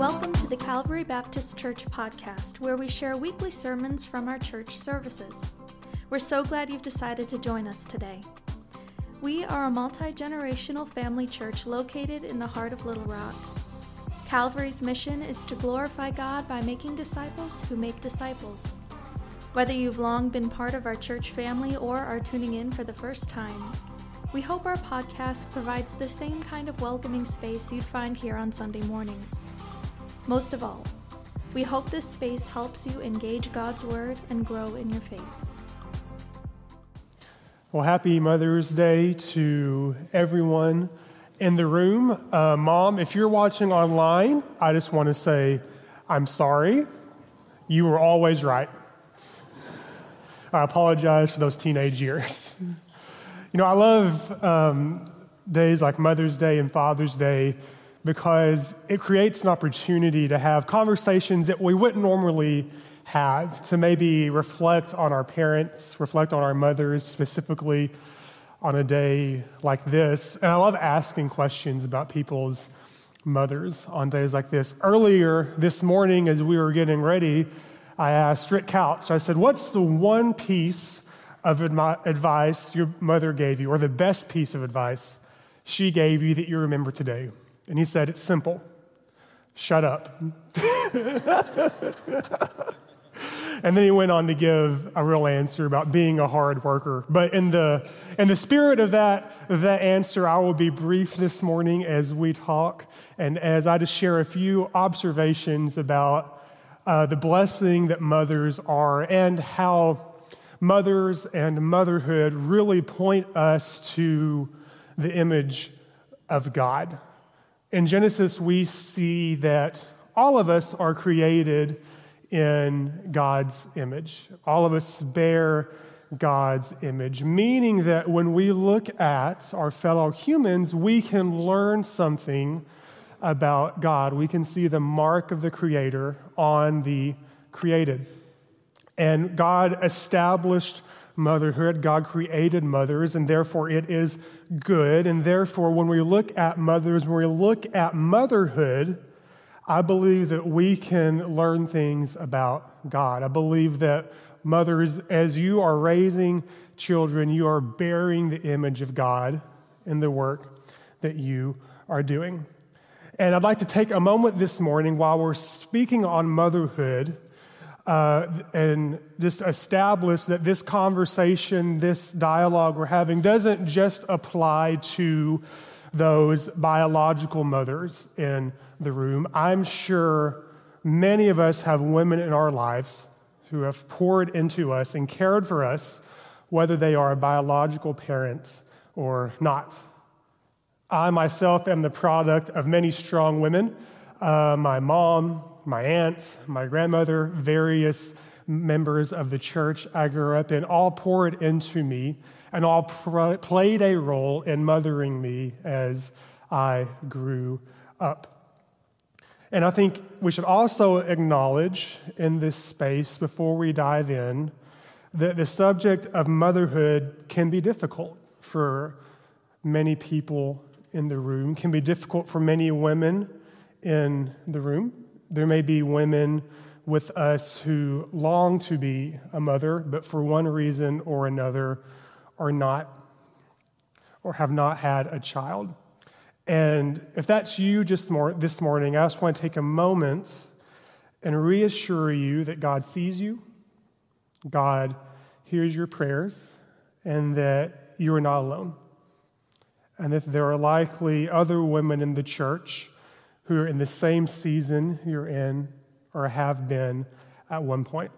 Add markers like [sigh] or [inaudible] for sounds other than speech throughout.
Welcome to the Calvary Baptist Church podcast, where we share weekly sermons from our church services. We're so glad you've decided to join us today. We are a multi generational family church located in the heart of Little Rock. Calvary's mission is to glorify God by making disciples who make disciples. Whether you've long been part of our church family or are tuning in for the first time, we hope our podcast provides the same kind of welcoming space you'd find here on Sunday mornings. Most of all, we hope this space helps you engage God's Word and grow in your faith. Well, happy Mother's Day to everyone in the room. Uh, Mom, if you're watching online, I just want to say I'm sorry. You were always right. I apologize for those teenage years. [laughs] you know, I love um, days like Mother's Day and Father's Day because it creates an opportunity to have conversations that we wouldn't normally have, to maybe reflect on our parents, reflect on our mothers specifically on a day like this. And I love asking questions about people's mothers on days like this. Earlier this morning, as we were getting ready, I asked Rick Couch, I said, What's the one piece of advice your mother gave you, or the best piece of advice she gave you that you remember today? And he said, It's simple shut up. [laughs] and then he went on to give a real answer about being a hard worker. But in the, in the spirit of that, that answer, I will be brief this morning as we talk and as I just share a few observations about uh, the blessing that mothers are and how mothers and motherhood really point us to the image of God. In Genesis, we see that all of us are created in God's image. All of us bear God's image, meaning that when we look at our fellow humans, we can learn something about God. We can see the mark of the Creator on the created. And God established motherhood, God created mothers, and therefore it is good. And therefore, when we look at mothers, when we look at motherhood, I believe that we can learn things about God. I believe that mothers, as you are raising children, you are bearing the image of God in the work that you are doing. And I'd like to take a moment this morning while we're speaking on motherhood uh, and just establish that this conversation, this dialogue we're having, doesn't just apply to those biological mothers in the room. I'm sure many of us have women in our lives who have poured into us and cared for us, whether they are biological parents or not. I myself am the product of many strong women. Uh, my mom, my aunt, my grandmother, various members of the church I grew up in all poured into me and all pr- played a role in mothering me as I grew up. And I think we should also acknowledge in this space before we dive in that the subject of motherhood can be difficult for many people in the room, can be difficult for many women in the room. There may be women with us who long to be a mother, but for one reason or another are not or have not had a child. And if that's you just more, this morning, I just want to take a moment and reassure you that God sees you, God hears your prayers, and that you are not alone and that there are likely other women in the church who are in the same season you're in or have been at one point.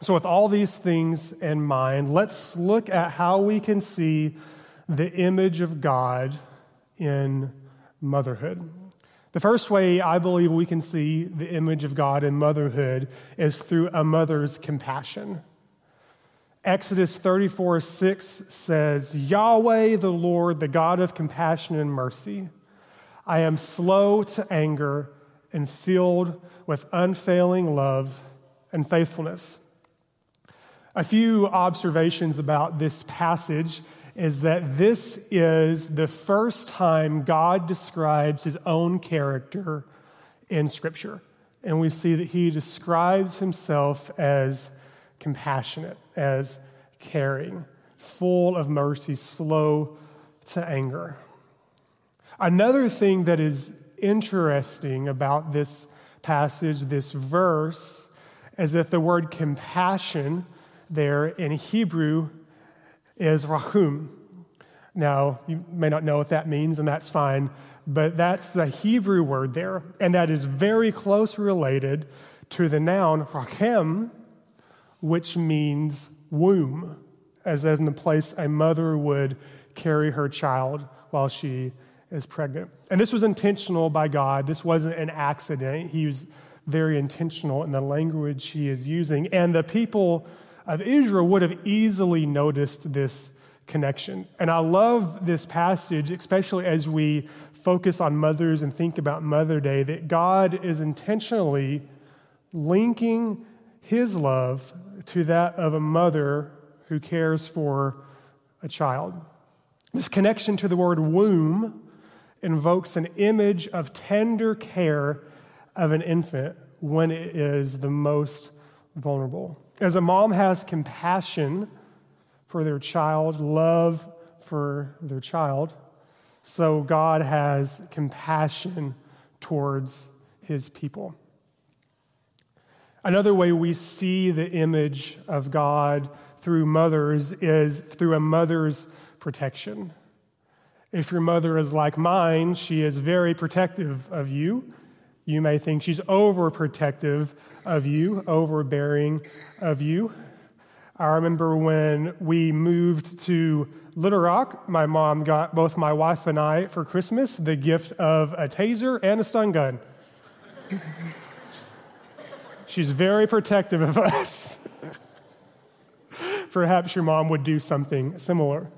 So, with all these things in mind, let's look at how we can see the image of God in motherhood. The first way I believe we can see the image of God in motherhood is through a mother's compassion. Exodus 34 6 says, Yahweh the Lord, the God of compassion and mercy, I am slow to anger and filled with unfailing love and faithfulness. A few observations about this passage is that this is the first time God describes his own character in Scripture. And we see that he describes himself as compassionate, as caring, full of mercy, slow to anger. Another thing that is interesting about this passage, this verse, is that the word compassion there in Hebrew is rahum. Now, you may not know what that means, and that's fine, but that's the Hebrew word there, and that is very closely related to the noun rachem, which means womb, as in the place a mother would carry her child while she is pregnant. And this was intentional by God. This wasn't an accident. He was very intentional in the language he is using. And the people of Israel would have easily noticed this connection. And I love this passage, especially as we focus on mothers and think about Mother Day, that God is intentionally linking his love to that of a mother who cares for a child. This connection to the word womb invokes an image of tender care of an infant when it is the most vulnerable. As a mom has compassion for their child, love for their child, so God has compassion towards his people. Another way we see the image of God through mothers is through a mother's protection. If your mother is like mine, she is very protective of you. You may think she's overprotective of you, overbearing of you. I remember when we moved to Little Rock, my mom got both my wife and I for Christmas the gift of a taser and a stun gun. She's very protective of [laughs] us. Perhaps your mom would do something similar.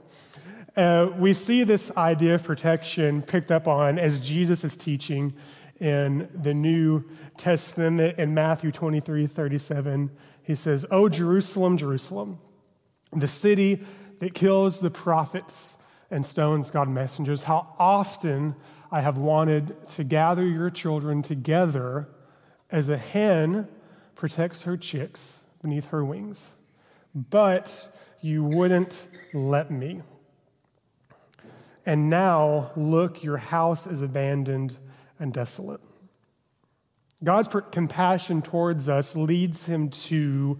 Uh, we see this idea of protection picked up on as Jesus is teaching in the New Testament in Matthew 23 37. He says, Oh, Jerusalem, Jerusalem, the city that kills the prophets and stones God's messengers, how often I have wanted to gather your children together as a hen protects her chicks beneath her wings. But you wouldn't let me. And now, look, your house is abandoned and desolate. God's compassion towards us leads him to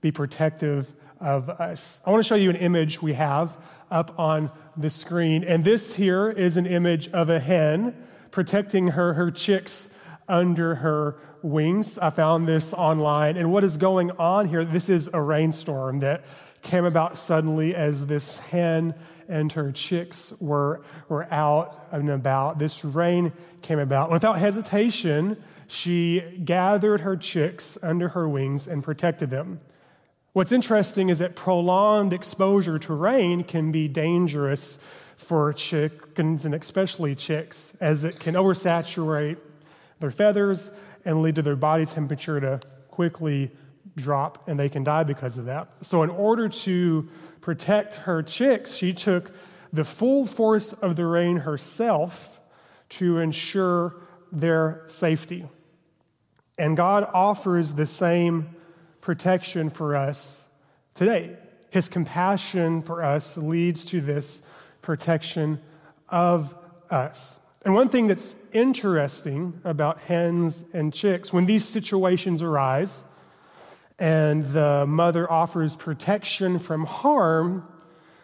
be protective of us. I want to show you an image we have up on the screen. And this here is an image of a hen protecting her, her chicks under her wings. I found this online. And what is going on here? This is a rainstorm that came about suddenly as this hen and her chicks were, were out and about. This rain came about. Without hesitation, she gathered her chicks under her wings and protected them. What's interesting is that prolonged exposure to rain can be dangerous for chickens and especially chicks, as it can oversaturate their feathers and lead to their body temperature to quickly drop, and they can die because of that. So, in order to protect her chicks, she took the full force of the rain herself to ensure their safety. And God offers the same protection for us today. His compassion for us leads to this protection of us. And one thing that's interesting about hens and chicks, when these situations arise and the mother offers protection from harm,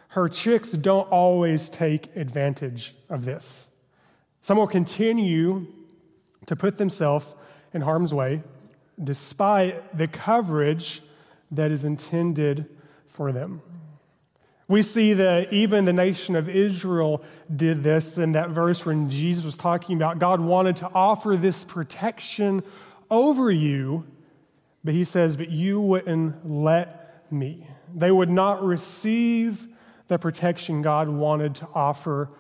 her chicks don't always take advantage of this. Some will continue to put themselves in harm's way despite the coverage that is intended for them. We see that even the nation of Israel did this in that verse when Jesus was talking about God wanted to offer this protection over you, but he says, But you wouldn't let me. They would not receive the protection God wanted to offer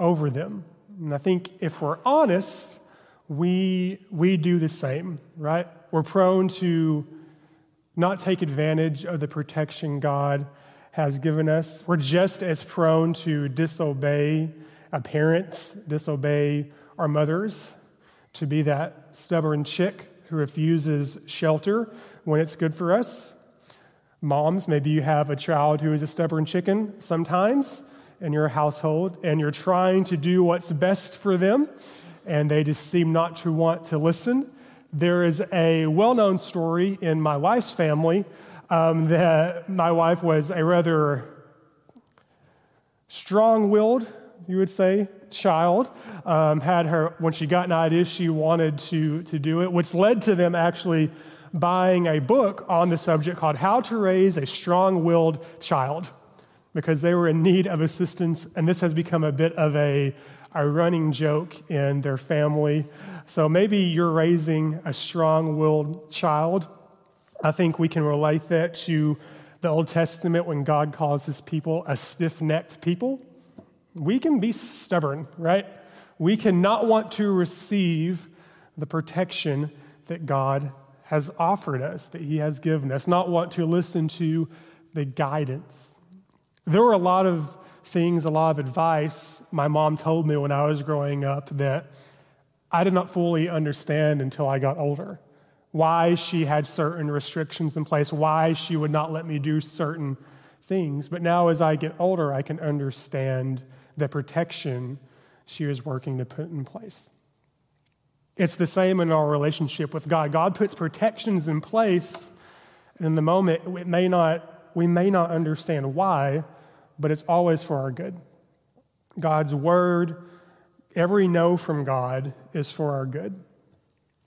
over them. And I think if we're honest, we, we do the same, right? We're prone to not take advantage of the protection God has given us. We're just as prone to disobey our parents, disobey our mothers, to be that stubborn chick who refuses shelter when it's good for us. Moms, maybe you have a child who is a stubborn chicken sometimes in your household, and you're trying to do what's best for them, and they just seem not to want to listen. There is a well known story in my wife's family um, that my wife was a rather strong willed, you would say, child. Um, had her, when she got an idea, she wanted to, to do it, which led to them actually buying a book on the subject called How to Raise a Strong Willed Child because they were in need of assistance. And this has become a bit of a, a running joke in their family. So maybe you're raising a strong willed child. I think we can relate that to the Old Testament when God calls his people a stiff necked people. We can be stubborn, right? We cannot want to receive the protection that God has offered us, that He has given us, not want to listen to the guidance. There were a lot of things, a lot of advice my mom told me when I was growing up that I did not fully understand until I got older. Why she had certain restrictions in place, why she would not let me do certain things. But now, as I get older, I can understand the protection she was working to put in place. It's the same in our relationship with God. God puts protections in place, and in the moment, it may not, we may not understand why, but it's always for our good. God's word, every no from God is for our good,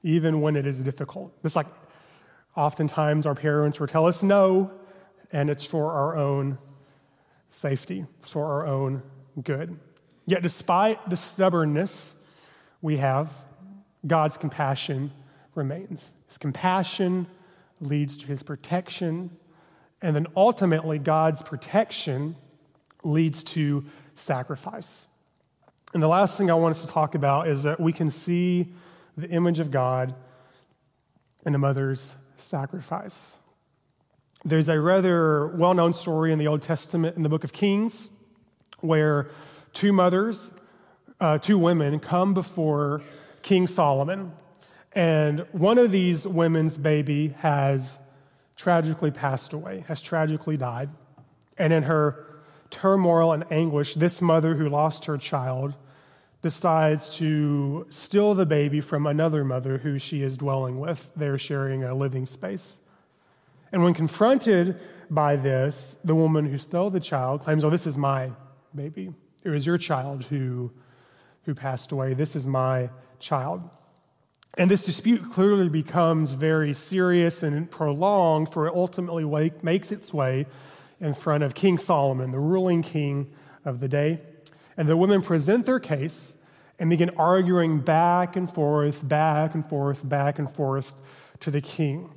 even when it is difficult. It's like oftentimes our parents will tell us no, and it's for our own safety, it's for our own good. Yet, despite the stubbornness we have, God's compassion remains. His compassion leads to his protection, and then ultimately, God's protection leads to sacrifice. And the last thing I want us to talk about is that we can see the image of God in the mother's sacrifice. There's a rather well known story in the Old Testament in the book of Kings where two mothers, uh, two women, come before King Solomon. And one of these women's baby has tragically passed away, has tragically died. And in her turmoil and anguish, this mother who lost her child decides to steal the baby from another mother who she is dwelling with. They're sharing a living space. And when confronted by this, the woman who stole the child claims, Oh, this is my baby. It was your child who, who passed away. This is my child. And this dispute clearly becomes very serious and prolonged, for it ultimately makes its way in front of King Solomon, the ruling king of the day. And the women present their case and begin arguing back and forth, back and forth, back and forth to the king.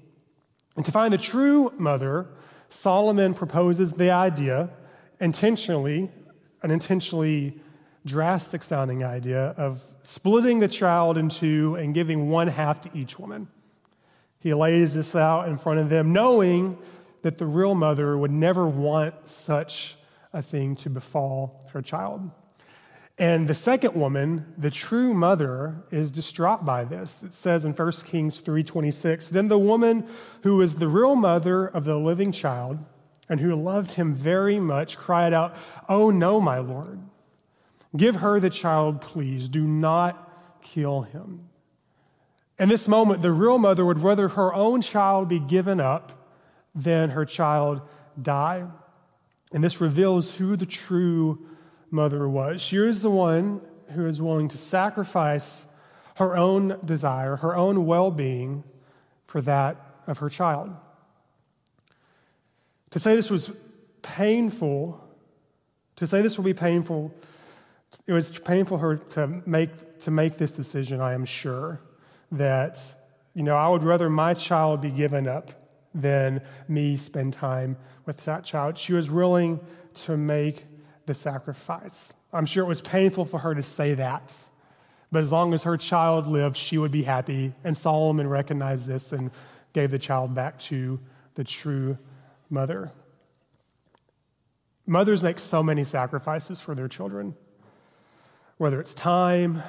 And to find the true mother, Solomon proposes the idea intentionally, an intentionally drastic sounding idea of splitting the child in two and giving one half to each woman. He lays this out in front of them, knowing that the real mother would never want such a thing to befall her child. And the second woman, the true mother, is distraught by this. It says in 1 Kings 3:26, "Then the woman who is the real mother of the living child and who loved him very much cried out, "Oh no, my lord. Give her the child, please. Do not kill him." In this moment, the real mother would rather her own child be given up than her child die. And this reveals who the true mother was. She is the one who is willing to sacrifice her own desire, her own well being, for that of her child. To say this was painful, to say this will be painful, it was painful for her to make, to make this decision, I am sure, that, you know, I would rather my child be given up than me spend time with that child. She was willing to make the sacrifice. I'm sure it was painful for her to say that. But as long as her child lived, she would be happy. And Solomon recognized this and gave the child back to the true mother. Mothers make so many sacrifices for their children, whether it's time,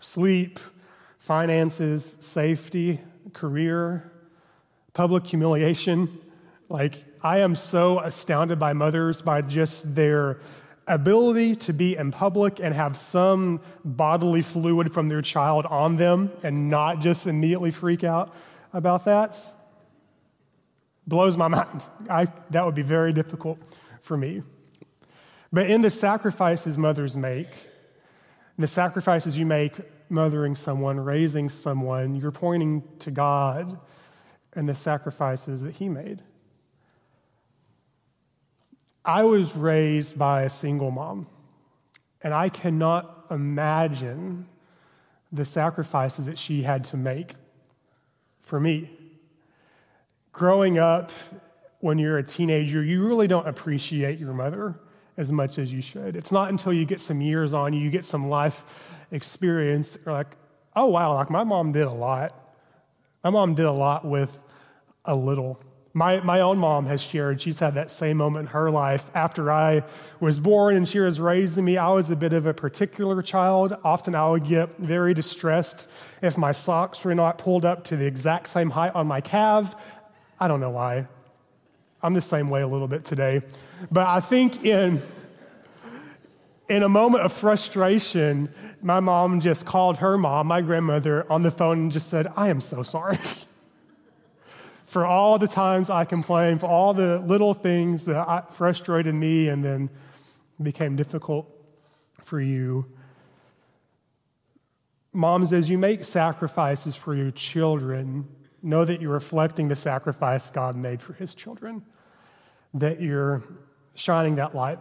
sleep, finances, safety, career, public humiliation. Like, I am so astounded by mothers by just their ability to be in public and have some bodily fluid from their child on them and not just immediately freak out about that blows my [laughs] mind. I, that would be very difficult for me. But in the sacrifices mothers make, the sacrifices you make mothering someone, raising someone, you're pointing to God and the sacrifices that He made. I was raised by a single mom, and I cannot imagine the sacrifices that she had to make for me. Growing up, when you're a teenager, you really don't appreciate your mother as much as you should. It's not until you get some years on you, you get some life experience, you're like, oh wow, like my mom did a lot. My mom did a lot with a little. My, my own mom has shared, she's had that same moment in her life. After I was born and she was raising me, I was a bit of a particular child. Often I would get very distressed if my socks were not pulled up to the exact same height on my calf. I don't know why. I'm the same way a little bit today. But I think in, in a moment of frustration, my mom just called her mom, my grandmother, on the phone and just said, I am so sorry. [laughs] for all the times I complained, for all the little things that frustrated me and then became difficult for you. Moms, as you make sacrifices for your children, know that you're reflecting the sacrifice God made for his children, that you're shining that light.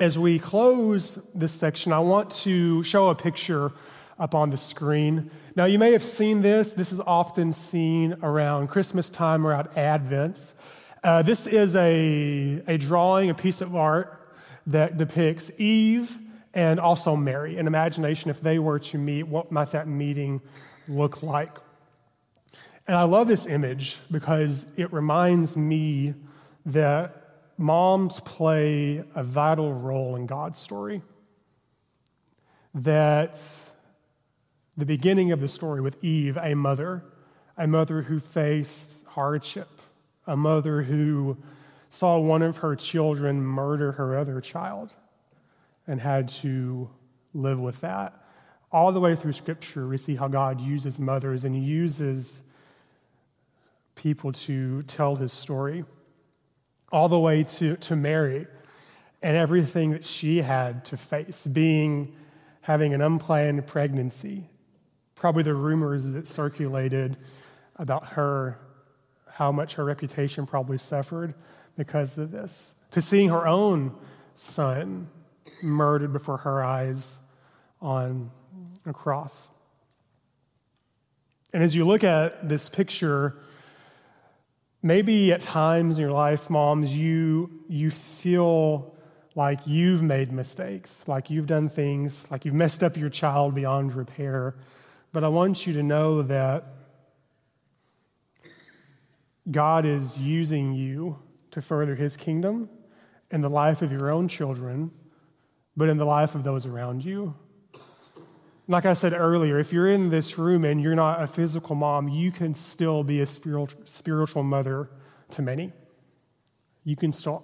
As we close this section, I want to show a picture up on the screen. Now, you may have seen this. This is often seen around Christmas time, around Advent. Uh, this is a, a drawing, a piece of art that depicts Eve and also Mary. An imagination, if they were to meet, what might that meeting look like? And I love this image because it reminds me that moms play a vital role in God's story. That the beginning of the story with Eve, a mother, a mother who faced hardship, a mother who saw one of her children murder her other child and had to live with that. All the way through Scripture, we see how God uses mothers and uses people to tell His story. All the way to, to Mary and everything that she had to face, being having an unplanned pregnancy probably the rumors that circulated about her, how much her reputation probably suffered because of this. To seeing her own son murdered before her eyes on a cross. And as you look at this picture, maybe at times in your life, moms, you, you feel like you've made mistakes, like you've done things, like you've messed up your child beyond repair. But I want you to know that God is using you to further his kingdom in the life of your own children, but in the life of those around you. Like I said earlier, if you're in this room and you're not a physical mom, you can still be a spiritual mother to many. You can still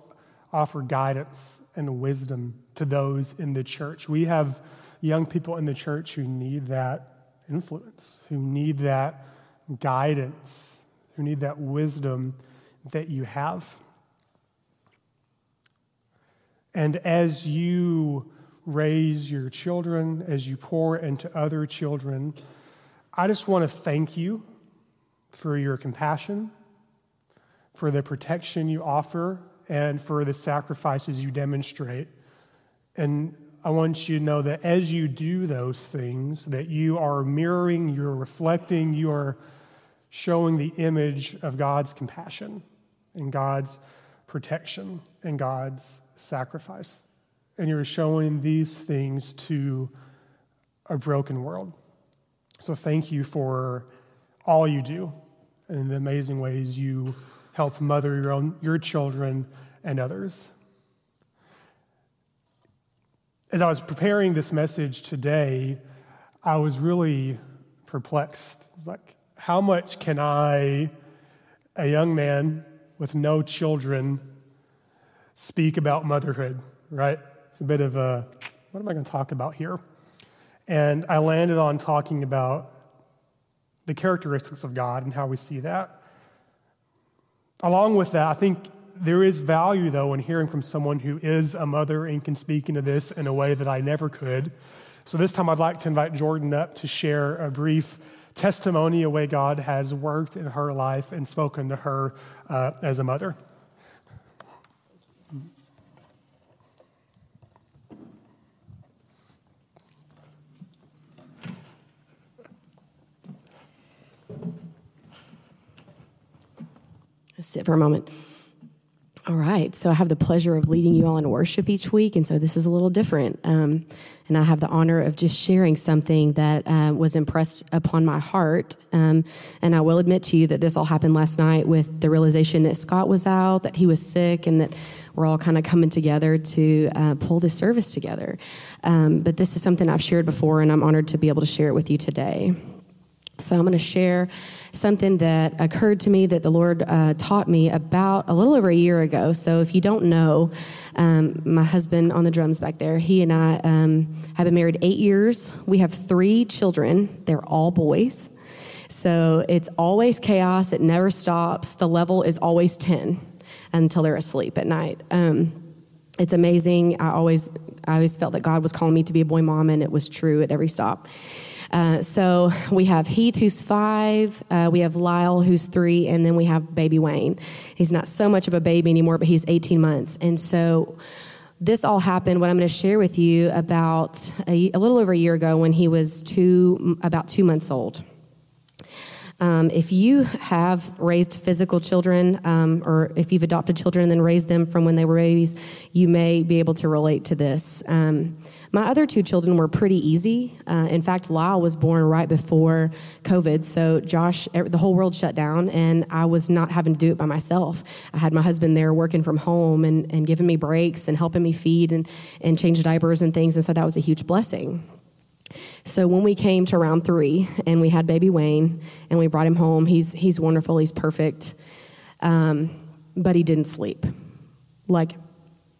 offer guidance and wisdom to those in the church. We have young people in the church who need that influence, who need that guidance, who need that wisdom that you have. And as you raise your children, as you pour into other children, I just want to thank you for your compassion, for the protection you offer, and for the sacrifices you demonstrate. And I want you to know that as you do those things, that you are mirroring, you're reflecting, you are showing the image of God's compassion and God's protection and God's sacrifice. And you're showing these things to a broken world. So thank you for all you do and the amazing ways you help mother your own your children and others as I was preparing this message today, I was really perplexed. It's like, how much can I, a young man with no children, speak about motherhood, right? It's a bit of a, what am I going to talk about here? And I landed on talking about the characteristics of God and how we see that. Along with that, I think there is value, though, in hearing from someone who is a mother and can speak into this in a way that I never could. So this time I'd like to invite Jordan up to share a brief testimony, a way God has worked in her life and spoken to her uh, as a mother. Sit for a moment. All right, so I have the pleasure of leading you all in worship each week, and so this is a little different. Um, and I have the honor of just sharing something that uh, was impressed upon my heart. Um, and I will admit to you that this all happened last night with the realization that Scott was out, that he was sick, and that we're all kind of coming together to uh, pull this service together. Um, but this is something I've shared before, and I'm honored to be able to share it with you today. So, I'm going to share something that occurred to me that the Lord uh, taught me about a little over a year ago. So, if you don't know, um, my husband on the drums back there, he and I um, have been married eight years. We have three children, they're all boys. So, it's always chaos, it never stops. The level is always 10 until they're asleep at night. Um, it's amazing. I always, I always felt that God was calling me to be a boy mom, and it was true at every stop. Uh, so we have Heath, who's five. Uh, we have Lyle, who's three, and then we have baby Wayne. He's not so much of a baby anymore, but he's 18 months. And so this all happened. What I'm going to share with you about a, a little over a year ago when he was two, about two months old. Um, if you have raised physical children, um, or if you've adopted children and then raised them from when they were babies, you may be able to relate to this. Um, my other two children were pretty easy. Uh, in fact, Lyle was born right before COVID, so Josh, the whole world shut down, and I was not having to do it by myself. I had my husband there working from home and, and giving me breaks and helping me feed and, and change diapers and things, and so that was a huge blessing. So when we came to round three and we had baby Wayne and we brought him home, he's, he's wonderful, he's perfect, um, but he didn't sleep, like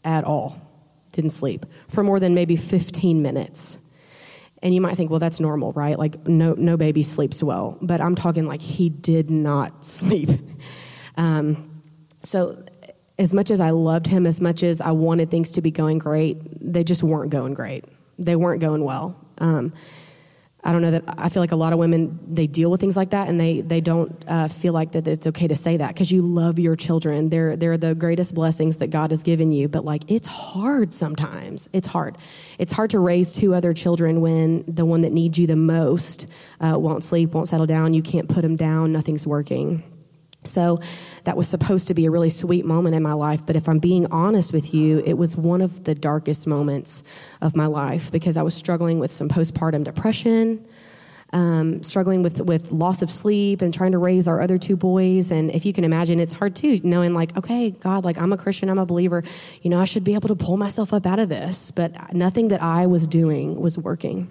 at all didn't sleep for more than maybe 15 minutes. And you might think, well, that's normal, right? Like, no, no baby sleeps well. But I'm talking like he did not [laughs] sleep. Um, so, as much as I loved him, as much as I wanted things to be going great, they just weren't going great. They weren't going well. Um, I don't know that I feel like a lot of women they deal with things like that and they they don't uh, feel like that it's okay to say that because you love your children. They're they're the greatest blessings that God has given you. But like it's hard sometimes. It's hard. It's hard to raise two other children when the one that needs you the most uh, won't sleep, won't settle down. You can't put them down. Nothing's working. So that was supposed to be a really sweet moment in my life. But if I'm being honest with you, it was one of the darkest moments of my life because I was struggling with some postpartum depression. Um, struggling with with loss of sleep and trying to raise our other two boys. And if you can imagine, it's hard too, knowing like, okay, God, like I'm a Christian, I'm a believer. You know, I should be able to pull myself up out of this. But nothing that I was doing was working.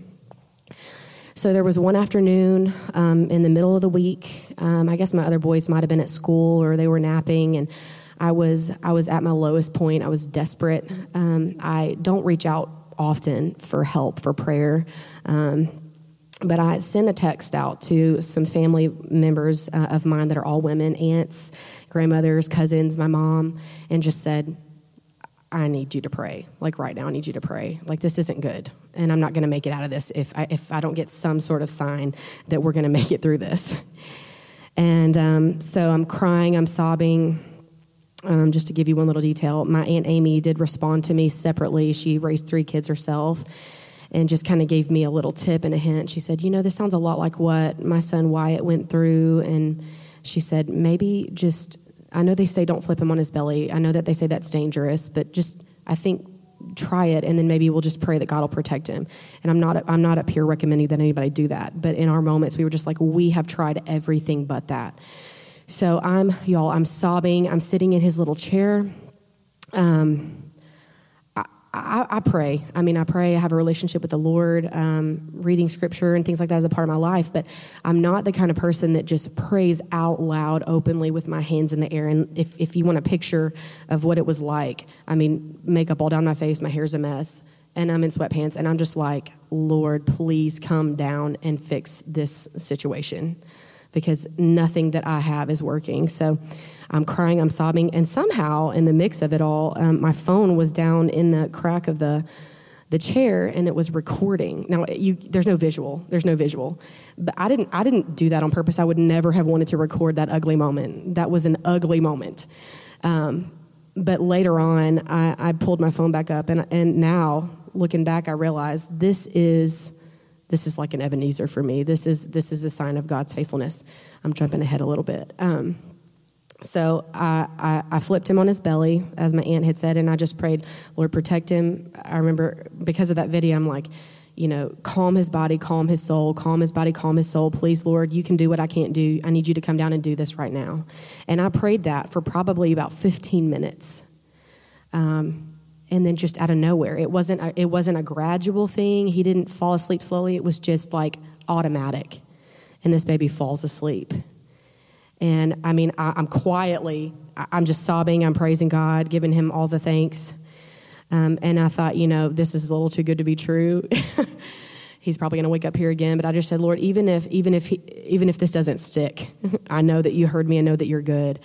So there was one afternoon um, in the middle of the week. Um, I guess my other boys might have been at school or they were napping, and I was I was at my lowest point. I was desperate. Um, I don't reach out often for help for prayer. Um, but I sent a text out to some family members uh, of mine that are all women, aunts, grandmothers, cousins, my mom, and just said, I need you to pray. Like right now, I need you to pray. Like this isn't good, and I'm not going to make it out of this if I, if I don't get some sort of sign that we're going [laughs] to make it through this. And um, so I'm crying, I'm sobbing. Um, just to give you one little detail, my aunt Amy did respond to me separately. She raised three kids herself, and just kind of gave me a little tip and a hint. She said, "You know, this sounds a lot like what my son Wyatt went through," and she said, "Maybe just I know they say don't flip him on his belly. I know that they say that's dangerous, but just I think try it and then maybe we'll just pray that God will protect him. And I'm not I'm not up here recommending that anybody do that, but in our moments we were just like we have tried everything but that. So I'm y'all I'm sobbing. I'm sitting in his little chair. Um, I, I, pray. I mean, I pray. I have a relationship with the Lord, um, reading scripture and things like that is a part of my life. But I'm not the kind of person that just prays out loud, openly, with my hands in the air. And if, if you want a picture of what it was like, I mean, makeup all down my face, my hair's a mess, and I'm in sweatpants, and I'm just like, Lord, please come down and fix this situation because nothing that I have is working. So I'm crying, I'm sobbing, and somehow in the mix of it all, um, my phone was down in the crack of the the chair and it was recording. Now you, there's no visual. There's no visual. But I didn't I didn't do that on purpose. I would never have wanted to record that ugly moment. That was an ugly moment. Um, but later on, I, I pulled my phone back up, and and now looking back, I realized this is this is like an Ebenezer for me. This is this is a sign of God's faithfulness. I'm jumping ahead a little bit. Um, so I, I, I, flipped him on his belly, as my aunt had said, and I just prayed, Lord, protect him. I remember because of that video, I'm like, you know, calm his body, calm his soul, calm his body, calm his soul. Please, Lord, you can do what I can't do. I need you to come down and do this right now. And I prayed that for probably about 15 minutes. Um, and then just out of nowhere, it wasn't a, it wasn't a gradual thing. He didn't fall asleep slowly. It was just like automatic, and this baby falls asleep. And I mean, I, am quietly, I'm just sobbing, I'm praising God, giving Him all the thanks. Um, and I thought, you know, this is a little too good to be true. [laughs] He's probably going to wake up here again. But I just said, Lord, even if, even if, he, even if this doesn't stick, [laughs] I know that you heard me. I know that you're good.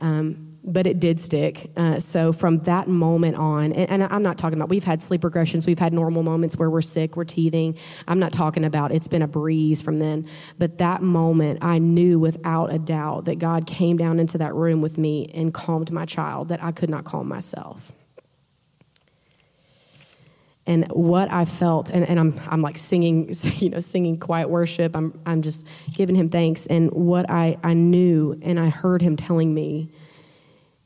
Um, but it did stick. Uh, so from that moment on, and, and, I'm not talking about, we've had sleep regressions, we've had normal moments where we're sick, we're teething. I'm not talking about it's been a breeze from then. But that moment, I knew without a doubt that God came down into that room with me and calmed my child that I could not calm myself. And what I felt, and, and I'm, I'm like singing, [laughs] you know, singing quiet worship. I'm, I'm just giving him thanks. And what I, I knew and I heard him telling me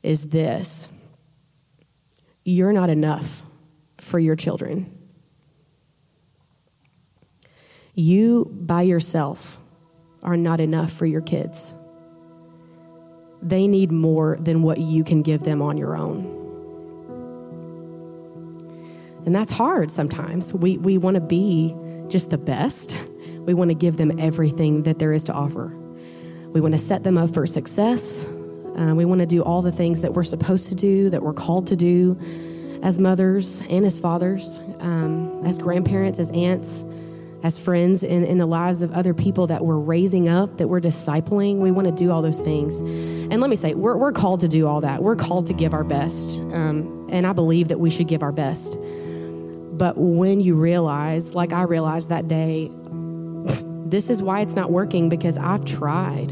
is this you're not enough for your children. You by yourself are not enough for your kids. They need more than what you can give them on your own. And that's hard sometimes. We, we want to be just the best. We want to give them everything that there is to offer. We want to set them up for success. Uh, we want to do all the things that we're supposed to do, that we're called to do as mothers and as fathers, um, as grandparents, as aunts, as friends in, in the lives of other people that we're raising up, that we're discipling. We want to do all those things. And let me say, we're, we're called to do all that. We're called to give our best. Um, and I believe that we should give our best. But when you realize, like I realized that day, [laughs] this is why it's not working because I've tried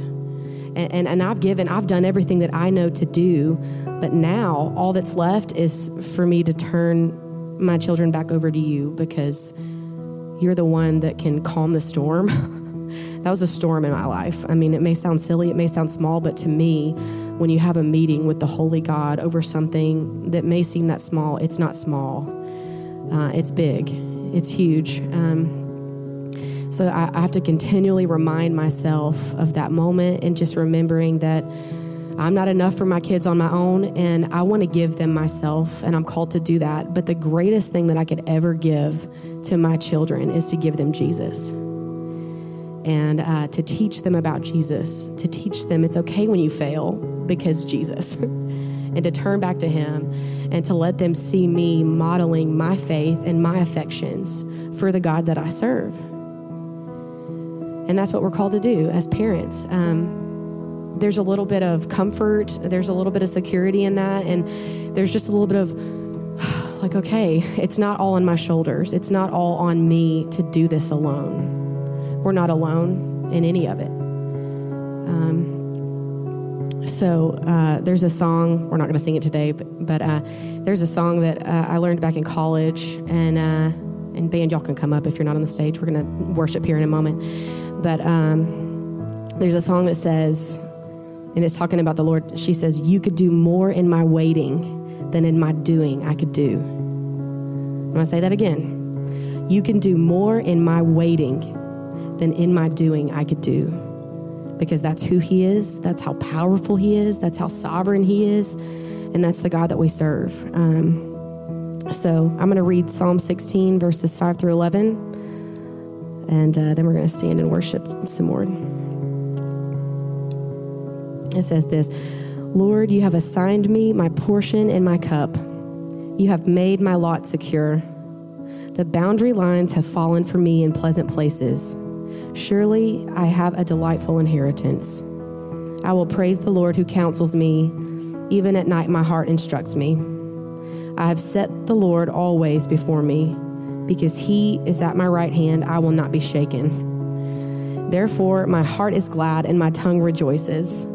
and, and, and I've given, I've done everything that I know to do. But now all that's left is for me to turn my children back over to you because you're the one that can calm the storm. [laughs] that was a storm in my life. I mean, it may sound silly, it may sound small, but to me, when you have a meeting with the Holy God over something that may seem that small, it's not small. Uh, it's big, it's huge. Um, so I, I have to continually remind myself of that moment and just remembering that I'm not enough for my kids on my own, and I want to give them myself, and I'm called to do that. But the greatest thing that I could ever give to my children is to give them Jesus and uh, to teach them about Jesus, to teach them it's okay when you fail because Jesus, [laughs] and to turn back to Him and to let them see me modeling my faith and my affections for the God that I serve. And that's what we're called to do as parents. Um, there's a little bit of comfort, there's a little bit of security in that, and there's just a little bit of [sighs] like, okay, it's not all on my shoulders, it's not all on me to do this alone. We're not alone in any of it. Um, so uh, there's a song, we're not going to sing it today, but, but uh, there's a song that uh, I learned back in college, and uh, and band, y'all can come up if you're not on the stage. We're going to worship here in a moment. But um, there's a song that says, and it's talking about the Lord. She says, You could do more in my waiting than in my doing I could do. I'm going to say that again. You can do more in my waiting than in my doing I could do. Because that's who He is, that's how powerful He is, that's how sovereign He is, and that's the God that we serve. Um, So I'm going to read Psalm 16, verses 5 through 11, and uh, then we're going to stand and worship some more. It says this Lord, you have assigned me my portion and my cup. You have made my lot secure. The boundary lines have fallen for me in pleasant places. Surely I have a delightful inheritance. I will praise the Lord who counsels me. Even at night, my heart instructs me. I have set the Lord always before me. Because he is at my right hand, I will not be shaken. Therefore, my heart is glad and my tongue rejoices.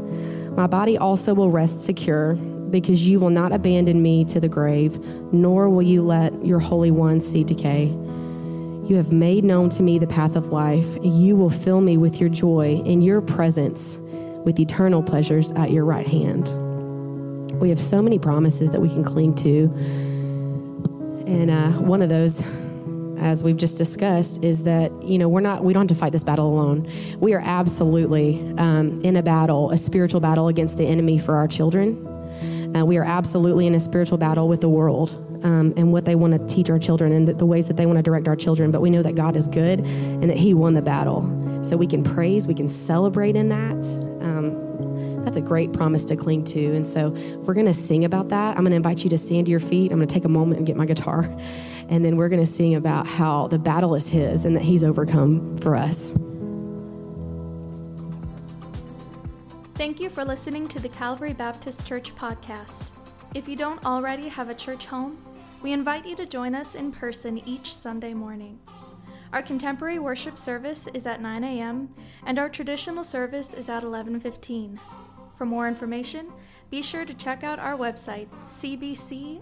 My body also will rest secure, because you will not abandon me to the grave, nor will you let your Holy One see decay. You have made known to me the path of life. You will fill me with your joy in your presence, with eternal pleasures at your right hand. We have so many promises that we can cling to. And uh, one of those, as we've just discussed, is that, you know, we're not, we don't have to fight this battle alone. We are absolutely um, in a battle, a spiritual battle against the enemy for our children. Uh, we are absolutely in a spiritual battle with the world um, and what they want to teach our children and the, the ways that they want to direct our children. But we know that God is good and that He won the battle. So we can praise, we can celebrate in that. That's a great promise to cling to. And so we're going to sing about that. I'm going to invite you to stand to your feet. I'm going to take a moment and get my guitar. [laughs] And then we're going to sing about how the battle is His and that He's overcome for us. Thank you for listening to the Calvary Baptist Church podcast. If you don't already have a church home, we invite you to join us in person each Sunday morning. Our contemporary worship service is at 9 a.m. and our traditional service is at 11:15. For more information, be sure to check out our website cbclr.org.